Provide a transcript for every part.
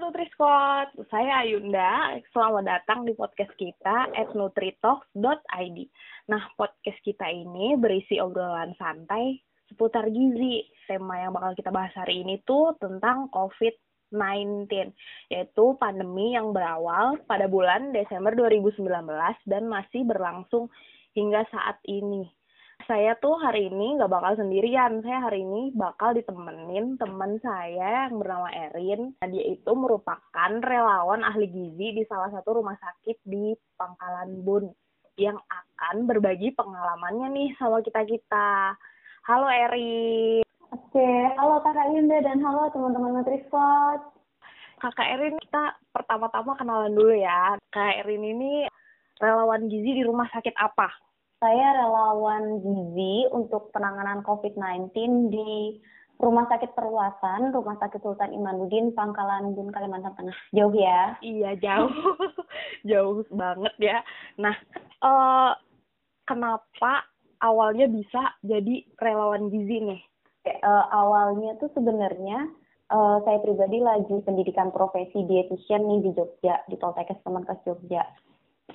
Nutri Squad, saya Ayunda. Selamat datang di podcast kita at nutritalks.id. Nah, podcast kita ini berisi obrolan santai seputar gizi. Tema yang bakal kita bahas hari ini tuh tentang COVID-19, yaitu pandemi yang berawal pada bulan Desember 2019 dan masih berlangsung hingga saat ini saya tuh hari ini nggak bakal sendirian. Saya hari ini bakal ditemenin teman saya yang bernama Erin. Nah, dia itu merupakan relawan ahli gizi di salah satu rumah sakit di Pangkalan Bun yang akan berbagi pengalamannya nih sama kita-kita. Halo Erin. Oke, halo Kak Indah dan halo teman-teman Nutrispot. Kakak Erin, kita pertama-tama kenalan dulu ya. Kak Erin ini relawan gizi di rumah sakit apa? Saya relawan gizi untuk penanganan COVID-19 di Rumah Sakit Perluasan, Rumah Sakit Sultan Imanuddin, Pangkalan Bun, Kalimantan Tengah. Jauh ya? Iya, jauh. jauh banget ya. Nah, uh, kenapa awalnya bisa jadi relawan gizi nih? Uh, awalnya tuh sebenarnya uh, saya pribadi lagi pendidikan profesi dietitian nih di Jogja, di Poltekkes Kemenkes Jogja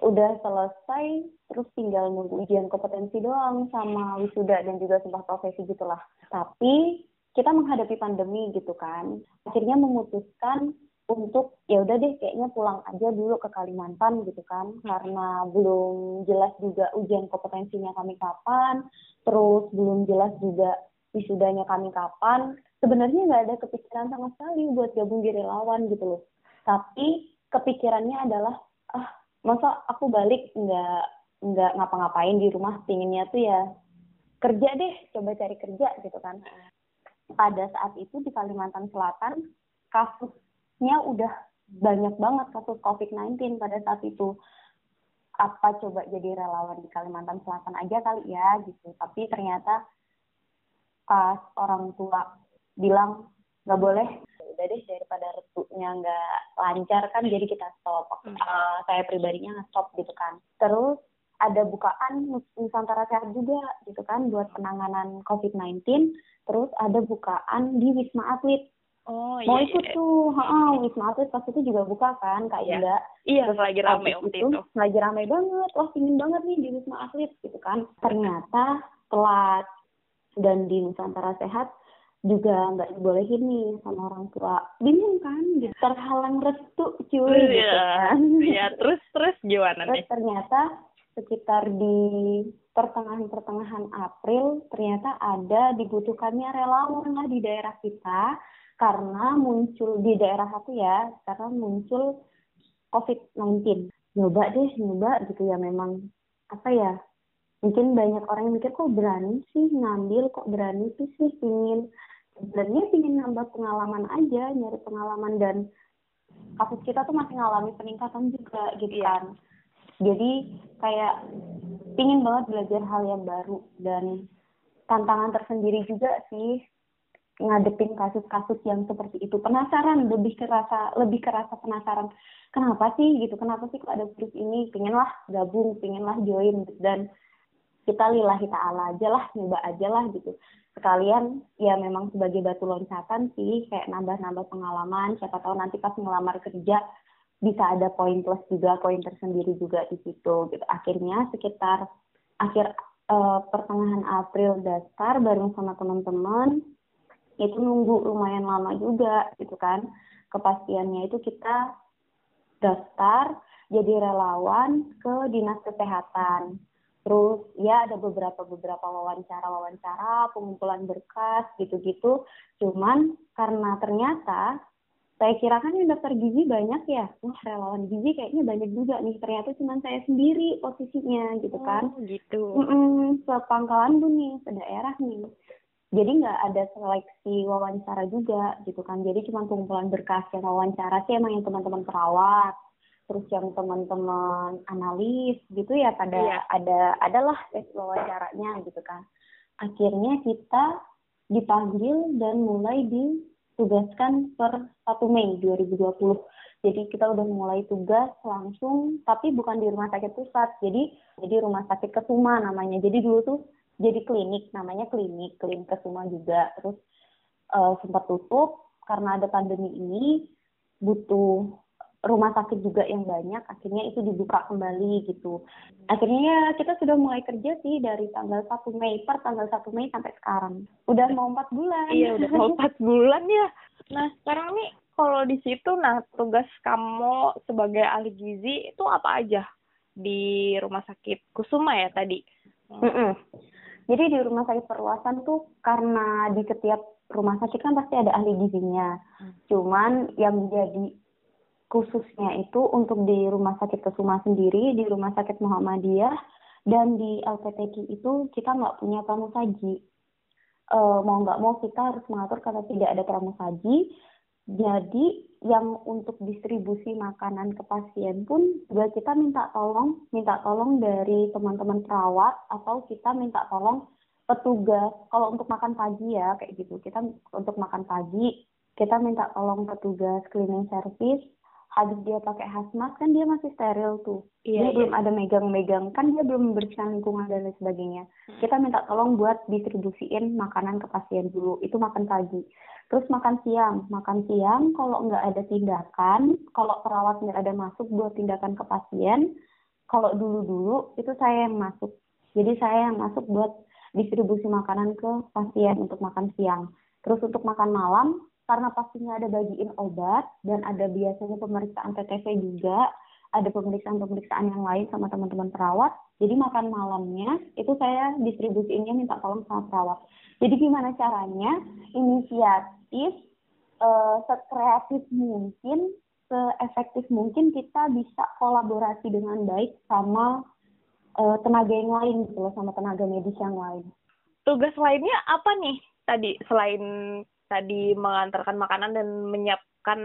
udah selesai terus tinggal nunggu ujian kompetensi doang sama wisuda dan juga sumpah profesi gitulah. Tapi kita menghadapi pandemi gitu kan. Akhirnya memutuskan untuk ya udah deh kayaknya pulang aja dulu ke Kalimantan gitu kan. Karena belum jelas juga ujian kompetensinya kami kapan terus belum jelas juga wisudanya kami kapan. Sebenarnya nggak ada kepikiran sama sekali buat gabung di relawan gitu loh. Tapi kepikirannya adalah ah masa aku balik nggak nggak ngapa-ngapain di rumah pinginnya tuh ya kerja deh coba cari kerja gitu kan. Pada saat itu di Kalimantan Selatan kasusnya udah banyak banget kasus COVID-19 pada saat itu. Apa coba jadi relawan di Kalimantan Selatan aja kali ya gitu. Tapi ternyata pas orang tua bilang nggak boleh. Udah deh daripada retunya nggak lancar kan jadi kita stop uh, saya pribadinya stop gitu kan terus ada bukaan Nusantara Sehat juga gitu kan buat penanganan COVID-19 terus ada bukaan di Wisma Atlet Oh iya. Mau ikut iya. tuh, ha, Wisma Atlet pas itu juga buka kan, Kak iya. Indah. Iya, Terus lagi rame waktu itu. itu. Lagi rame banget, wah pingin banget nih di Wisma Atlet gitu kan. Ternyata telat dan di Nusantara Sehat juga nggak dibolehin nih sama orang tua. Bingung kan? Gitu. terhalang restu cuy iya. gitu kan. Ya terus terus gimana terus nih? ternyata sekitar di pertengahan-pertengahan April ternyata ada dibutuhkannya relawan lah di daerah kita. Karena muncul di daerah aku ya karena muncul COVID-19 nyoba deh nyoba gitu ya memang apa ya mungkin banyak orang yang mikir kok berani sih ngambil kok berani sih sih ingin sebenarnya ingin nambah pengalaman aja nyari pengalaman dan kasus kita tuh masih ngalami peningkatan juga gitu yeah. kan. Jadi kayak pingin banget belajar hal yang baru dan tantangan tersendiri juga sih ngadepin kasus-kasus yang seperti itu. Penasaran lebih kerasa lebih kerasa penasaran kenapa sih? Gitu kenapa sih kok ada virus ini? Pinginlah gabung pinginlah join dan kita lillahi ta'ala aja lah nyoba aja lah gitu. Sekalian ya memang sebagai batu loncatan sih kayak nambah-nambah pengalaman. Siapa tahu nanti pas ngelamar kerja bisa ada poin plus juga poin tersendiri juga di situ gitu. Akhirnya sekitar akhir uh, pertengahan April daftar bareng sama teman-teman itu nunggu lumayan lama juga gitu kan. Kepastiannya itu kita daftar jadi relawan ke dinas kesehatan terus ya ada beberapa beberapa wawancara wawancara pengumpulan berkas gitu-gitu. Cuman karena ternyata saya kira kan yang daftar gizi banyak ya. Wah relawan gizi kayaknya banyak juga nih. Ternyata cuma saya sendiri posisinya gitu kan. oh, gitu. Mm sepangkalan tuh nih daerah nih. Jadi nggak ada seleksi wawancara juga gitu kan. Jadi cuma pengumpulan berkas yang wawancara sih emang yang teman-teman perawat terus yang teman-teman analis gitu ya pada iya. ada adalah tes wawancaranya gitu kan. Akhirnya kita dipanggil dan mulai ditugaskan per 1 Mei 2020 jadi kita udah mulai tugas langsung tapi bukan di rumah sakit pusat. Jadi jadi rumah sakit Kesuma namanya. Jadi dulu tuh jadi klinik namanya klinik klinik Kesuma juga. Terus uh, sempat tutup. Karena ada pandemi ini butuh rumah sakit juga yang banyak akhirnya itu dibuka kembali gitu. Akhirnya kita sudah mulai kerja sih dari tanggal 1 Mei per tanggal 1 Mei sampai sekarang. Udah mau empat bulan. Iya udah mau empat bulan ya. Nah sekarang nih kalau di situ nah tugas kamu sebagai ahli gizi itu apa aja di rumah sakit Kusuma ya tadi? Mm -mm. jadi di rumah sakit perluasan tuh karena di setiap rumah sakit kan pasti ada ahli gizinya. Hmm. cuman yang menjadi khususnya itu untuk di Rumah Sakit Kesuma sendiri, di Rumah Sakit Muhammadiyah, dan di LPTK itu kita nggak punya pramusaji. E, mau nggak mau kita harus mengatur karena tidak ada pramusaji. Jadi yang untuk distribusi makanan ke pasien pun juga kita minta tolong, minta tolong dari teman-teman perawat atau kita minta tolong petugas. Kalau untuk makan pagi ya kayak gitu, kita untuk makan pagi kita minta tolong petugas cleaning service habis dia pakai hazmat kan dia masih steril tuh. Iya, dia iya. belum ada megang-megang kan dia belum membersihkan lingkungan dan lain sebagainya. Hmm. kita minta tolong buat distribusiin makanan ke pasien dulu. Itu makan pagi. Terus makan siang. Makan siang kalau nggak ada tindakan kalau perawat nggak ada masuk buat tindakan ke pasien kalau dulu-dulu itu saya yang masuk. Jadi saya yang masuk buat distribusi makanan ke pasien untuk makan siang. Terus untuk makan malam karena pastinya ada bagiin obat dan ada biasanya pemeriksaan TTV juga, ada pemeriksaan-pemeriksaan yang lain sama teman-teman perawat. Jadi makan malamnya itu saya distribusiinnya minta tolong sama perawat. Jadi gimana caranya inisiatif uh, sekreatif mungkin, seefektif mungkin kita bisa kolaborasi dengan baik sama uh, tenaga yang lain gitu loh, sama tenaga medis yang lain. Tugas lainnya apa nih tadi selain tadi mengantarkan makanan dan menyiapkan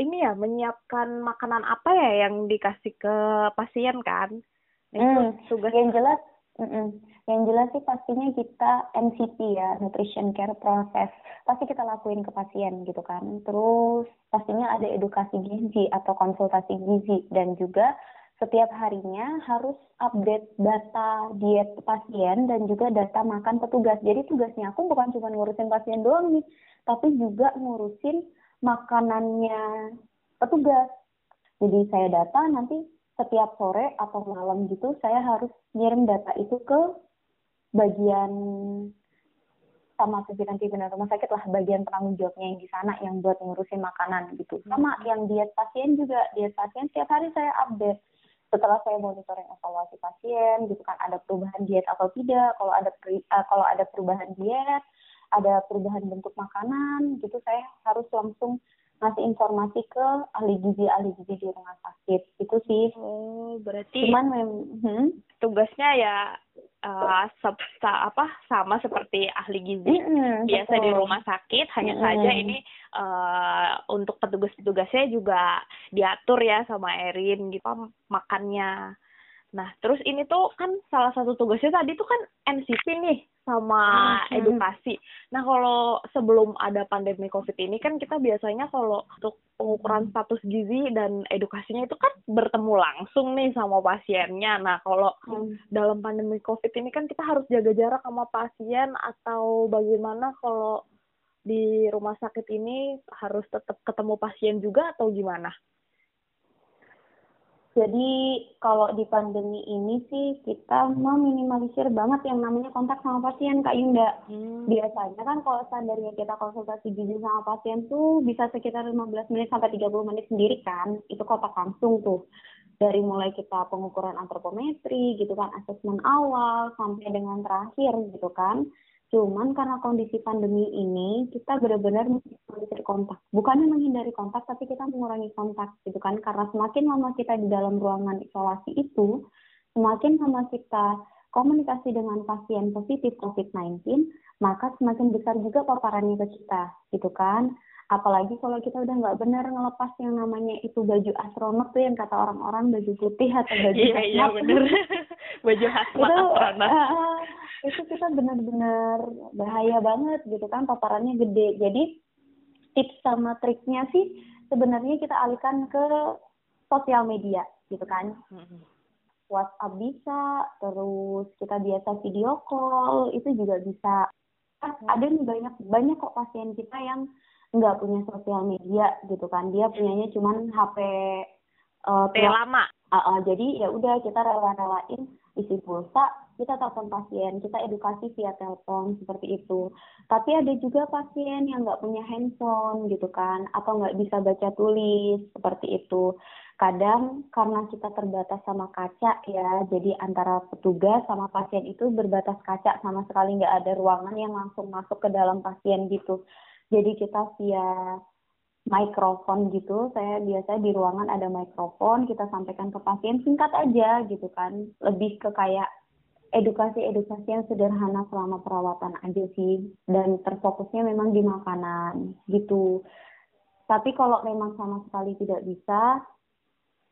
ini ya menyiapkan makanan apa ya yang dikasih ke pasien kan? Hmm, tugas yang jelas mm -mm. yang jelas sih pastinya kita NCP ya nutrition care process pasti kita lakuin ke pasien gitu kan. Terus pastinya ada edukasi gizi atau konsultasi gizi dan juga setiap harinya harus update data diet pasien dan juga data makan petugas. Jadi tugasnya aku bukan cuma ngurusin pasien doang nih, tapi juga ngurusin makanannya petugas. Jadi saya data nanti setiap sore atau malam gitu saya harus ngirim data itu ke bagian sama pimpinan-pimpinan rumah sakit lah bagian penanggung jawabnya yang di sana yang buat ngurusin makanan gitu. Sama yang diet pasien juga, diet pasien setiap hari saya update setelah saya monitoring evaluasi pasien gitu kan ada perubahan diet atau tidak kalau ada uh, kalau ada perubahan diet ada perubahan bentuk makanan gitu saya harus langsung ngasih informasi ke ahli gizi ahli gizi di rumah sakit itu sih oh berarti cuman hmm? tugasnya ya uh, apa sama seperti ahli gizi mm-hmm, biasa betul. di rumah sakit hanya mm-hmm. saja ini uh, untuk petugas-petugasnya juga diatur ya sama Erin gitu makannya nah terus ini tuh kan salah satu tugasnya tadi tuh kan NCP nih sama hmm. edukasi. Nah, kalau sebelum ada pandemi COVID ini kan kita biasanya kalau untuk pengukuran hmm. status gizi dan edukasinya itu kan bertemu langsung nih sama pasiennya. Nah, kalau hmm. dalam pandemi COVID ini kan kita harus jaga jarak sama pasien atau bagaimana kalau di rumah sakit ini harus tetap ketemu pasien juga atau gimana? Jadi kalau di pandemi ini sih kita meminimalisir banget yang namanya kontak sama pasien Kak Yunda. Hmm. Biasanya kan kalau standarnya kita konsultasi gizi sama pasien tuh bisa sekitar 15 menit sampai 30 menit sendiri kan. Itu kontak langsung tuh. Dari mulai kita pengukuran antropometri gitu kan, asesmen awal sampai dengan terakhir gitu kan. Cuman karena kondisi pandemi ini, kita benar-benar menghindari kontak. Bukannya menghindari kontak, tapi kita mengurangi kontak, gitu kan. Karena semakin lama kita di dalam ruangan isolasi itu, semakin lama kita komunikasi dengan pasien positif COVID-19, maka semakin besar juga paparannya ke kita, gitu kan. Apalagi kalau kita udah nggak benar ngelepas yang namanya itu baju astronot tuh yang kata orang-orang baju putih atau baju Iya, iya bener. baju astronot. Uh, itu kita benar-benar bahaya banget gitu kan paparannya gede. Jadi tips sama triknya sih sebenarnya kita alihkan ke sosial media gitu kan. WhatsApp bisa terus kita biasa video call itu juga bisa. Ada nih banyak banyak kok pasien kita yang nggak punya sosial media gitu kan. Dia punyanya cuman HP uh, lama. Uh, uh, jadi ya udah kita rela-relain isi pulsa kita telepon pasien, kita edukasi via telepon seperti itu. Tapi ada juga pasien yang nggak punya handphone gitu kan, atau nggak bisa baca tulis seperti itu. Kadang karena kita terbatas sama kaca ya, jadi antara petugas sama pasien itu berbatas kaca sama sekali nggak ada ruangan yang langsung masuk ke dalam pasien gitu. Jadi kita via mikrofon gitu saya biasa di ruangan ada mikrofon kita sampaikan ke pasien singkat aja gitu kan lebih ke kayak edukasi-edukasi yang sederhana selama perawatan aja sih dan terfokusnya memang di makanan gitu. Tapi kalau memang sama sekali tidak bisa,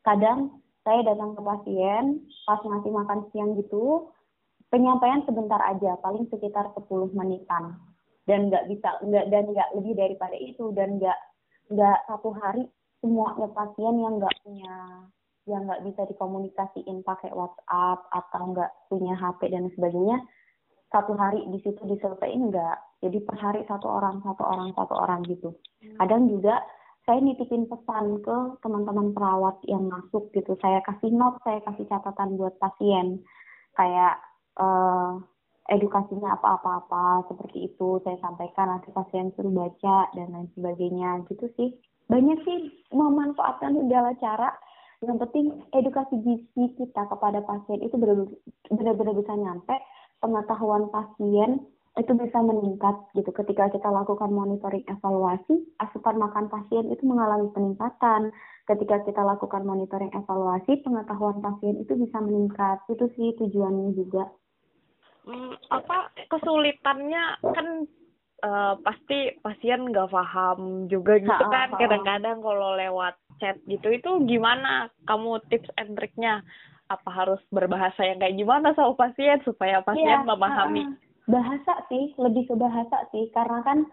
kadang saya datang ke pasien pas ngasih makan siang gitu, penyampaian sebentar aja, paling sekitar 10 menitan. Dan nggak bisa, nggak dan nggak lebih daripada itu dan nggak nggak satu hari semua pasien yang nggak punya yang nggak bisa dikomunikasiin pakai WhatsApp atau nggak punya HP dan sebagainya satu hari di situ diselesaikan nggak? Jadi per hari satu orang satu orang satu orang gitu. Hmm. kadang juga saya nitipin pesan ke teman-teman perawat yang masuk gitu. Saya kasih note saya kasih catatan buat pasien. Kayak uh, edukasinya apa-apa-apa seperti itu. Saya sampaikan nanti pasien suruh baca dan lain sebagainya. Gitu sih. Banyak sih memanfaatkan segala cara yang penting edukasi gizi kita kepada pasien itu benar-benar bisa nyampe pengetahuan pasien itu bisa meningkat gitu. Ketika kita lakukan monitoring evaluasi asupan makan pasien itu mengalami peningkatan. Ketika kita lakukan monitoring evaluasi pengetahuan pasien itu bisa meningkat. Itu sih tujuannya juga. Hmm, apa kesulitannya? Kan uh, pasti pasien nggak paham juga gitu kan. kadang-kadang kalau lewat chat gitu itu gimana kamu tips and triknya apa harus berbahasa yang kayak gimana sama pasien supaya pasien ya, memahami? uh, bahasa sih lebih ke bahasa sih. Karena kan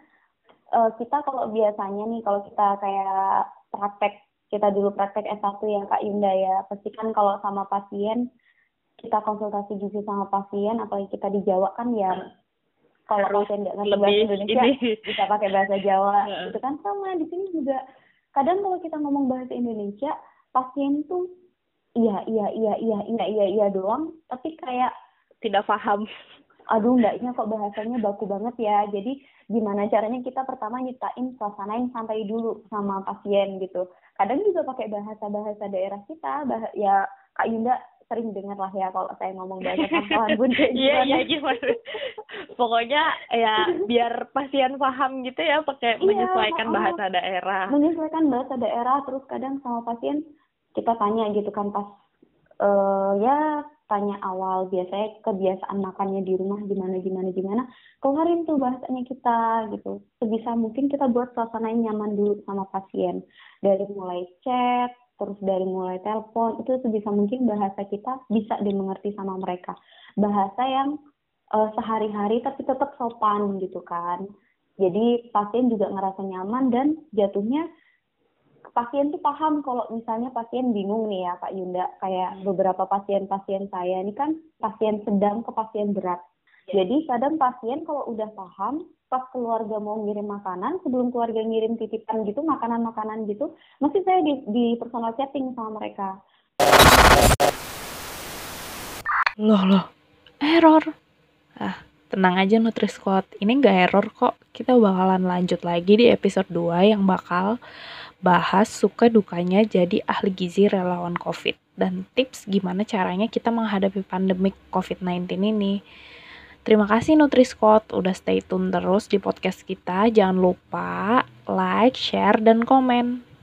uh, kita kalau biasanya nih kalau kita kayak praktek kita dulu praktek S1 ya Kak Yunda ya pasti kan kalau sama pasien kita konsultasi gizi sama pasien apalagi kita di Jawa kan ya kalau pasien nggak ngerti bahasa Indonesia ini. bisa pakai bahasa Jawa. Itu kan sama di sini juga. Kadang kalau kita ngomong bahasa Indonesia pasien tuh iya iya iya iya iya iya iya doang. Tapi kayak tidak paham. Aduh mbaknya kok bahasanya baku banget ya. Jadi gimana caranya kita pertama nyiptain suasana yang santai dulu sama pasien gitu. Kadang juga pakai bahasa bahasa daerah kita bah ya kak Yunda sering dengar lah ya kalau saya ngomong bahasa pangkalan bun iya iya gimana pokoknya ya biar pasien paham gitu ya pakai iya, menyesuaikan bahasa daerah. menyesuaikan bahasa daerah terus kadang sama pasien kita tanya gitu kan pas uh, ya tanya awal biasanya kebiasaan makannya di rumah gimana gimana gimana. Keluarin tuh bahasanya kita gitu. Sebisa mungkin kita buat suasana yang nyaman dulu sama pasien. Dari mulai chat terus dari mulai telepon itu sebisa mungkin bahasa kita bisa dimengerti sama mereka. Bahasa yang uh, sehari-hari tapi tetap sopan gitu kan. Jadi pasien juga ngerasa nyaman dan jatuhnya pasien tuh paham kalau misalnya pasien bingung nih ya Kak Yunda. Kayak beberapa pasien-pasien saya ini kan pasien sedang ke pasien berat. Ya. jadi kadang pasien kalau udah paham pas keluarga mau ngirim makanan sebelum keluarga ngirim titipan gitu makanan-makanan gitu mesti saya di, di personal chatting sama mereka. Loh loh. Error. Ah tenang aja Nutri Squad. Ini nggak error kok. Kita bakalan lanjut lagi di episode 2 yang bakal bahas suka dukanya jadi ahli gizi relawan COVID. Dan tips gimana caranya kita menghadapi pandemik COVID-19 ini. Terima kasih Nutri Squad udah stay tune terus di podcast kita. Jangan lupa like, share, dan komen.